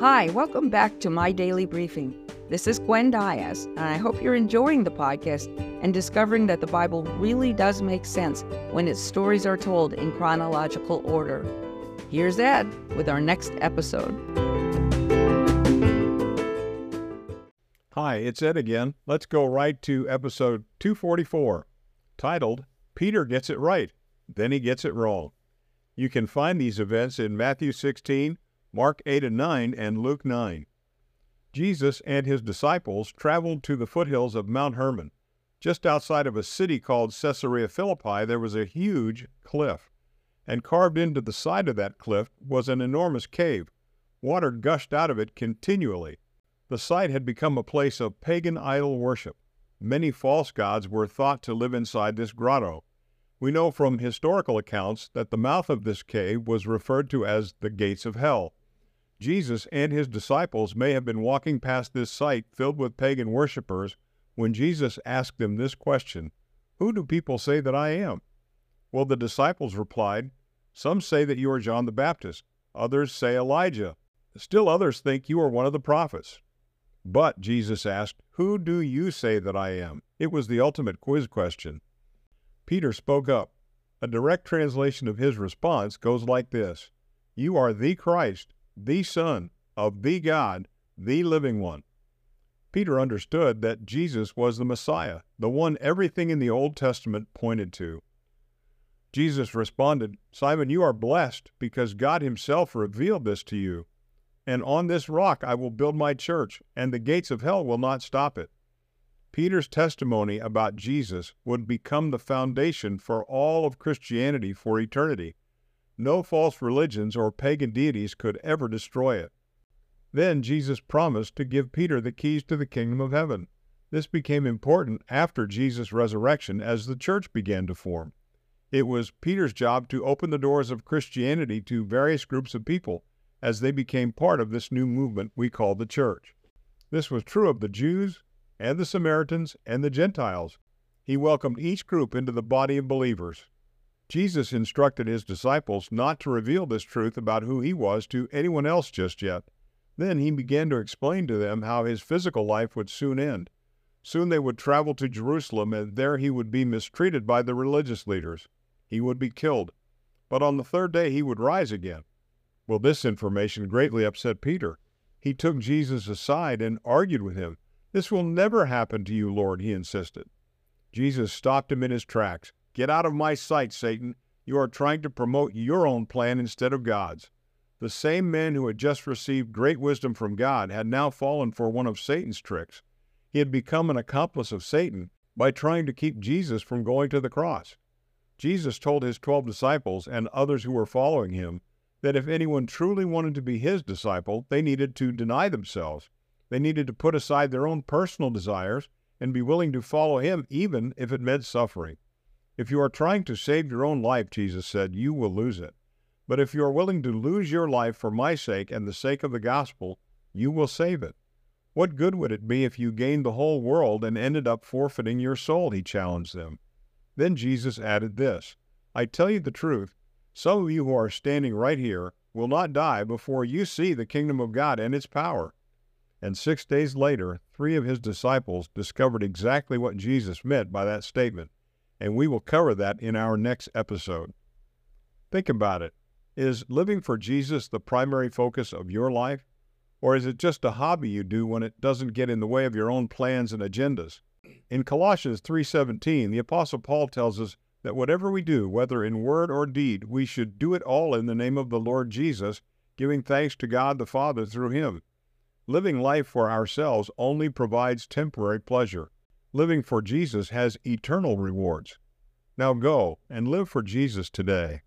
Hi, welcome back to My Daily Briefing. This is Gwen Diaz, and I hope you're enjoying the podcast and discovering that the Bible really does make sense when its stories are told in chronological order. Here's Ed with our next episode. Hi, it's Ed again. Let's go right to episode 244, titled Peter Gets It Right, Then He Gets It Wrong. You can find these events in Matthew 16, Mark 8 and 9, and Luke 9. Jesus and his disciples traveled to the foothills of Mount Hermon. Just outside of a city called Caesarea Philippi, there was a huge cliff, and carved into the side of that cliff was an enormous cave. Water gushed out of it continually. The site had become a place of pagan idol worship. Many false gods were thought to live inside this grotto. We know from historical accounts that the mouth of this cave was referred to as the gates of hell. Jesus and his disciples may have been walking past this site filled with pagan worshippers when Jesus asked them this question Who do people say that I am? Well, the disciples replied, Some say that you are John the Baptist, others say Elijah, still others think you are one of the prophets. But, Jesus asked, Who do you say that I am? It was the ultimate quiz question. Peter spoke up. A direct translation of his response goes like this You are the Christ, the Son of the God, the living one. Peter understood that Jesus was the Messiah, the one everything in the Old Testament pointed to. Jesus responded, Simon, you are blessed because God Himself revealed this to you. And on this rock I will build my church, and the gates of hell will not stop it. Peter's testimony about Jesus would become the foundation for all of Christianity for eternity. No false religions or pagan deities could ever destroy it. Then Jesus promised to give Peter the keys to the kingdom of heaven. This became important after Jesus' resurrection as the church began to form. It was Peter's job to open the doors of Christianity to various groups of people as they became part of this new movement we call the church. This was true of the Jews and the Samaritans and the Gentiles. He welcomed each group into the body of believers. Jesus instructed his disciples not to reveal this truth about who he was to anyone else just yet. Then he began to explain to them how his physical life would soon end. Soon they would travel to Jerusalem, and there he would be mistreated by the religious leaders. He would be killed. But on the third day he would rise again. Well, this information greatly upset Peter. He took Jesus aside and argued with him. This will never happen to you, Lord, he insisted. Jesus stopped him in his tracks. Get out of my sight, Satan. You are trying to promote your own plan instead of God's. The same man who had just received great wisdom from God had now fallen for one of Satan's tricks. He had become an accomplice of Satan by trying to keep Jesus from going to the cross. Jesus told his twelve disciples and others who were following him that if anyone truly wanted to be his disciple, they needed to deny themselves. They needed to put aside their own personal desires and be willing to follow him even if it meant suffering. If you are trying to save your own life, Jesus said, you will lose it. But if you are willing to lose your life for my sake and the sake of the gospel, you will save it. What good would it be if you gained the whole world and ended up forfeiting your soul? He challenged them. Then Jesus added this I tell you the truth, some of you who are standing right here will not die before you see the kingdom of God and its power. And six days later, three of his disciples discovered exactly what Jesus meant by that statement and we will cover that in our next episode. Think about it. Is living for Jesus the primary focus of your life? Or is it just a hobby you do when it doesn't get in the way of your own plans and agendas? In Colossians 3:17, the apostle Paul tells us that whatever we do, whether in word or deed, we should do it all in the name of the Lord Jesus, giving thanks to God the Father through him. Living life for ourselves only provides temporary pleasure. Living for Jesus has eternal rewards. Now go and live for Jesus today.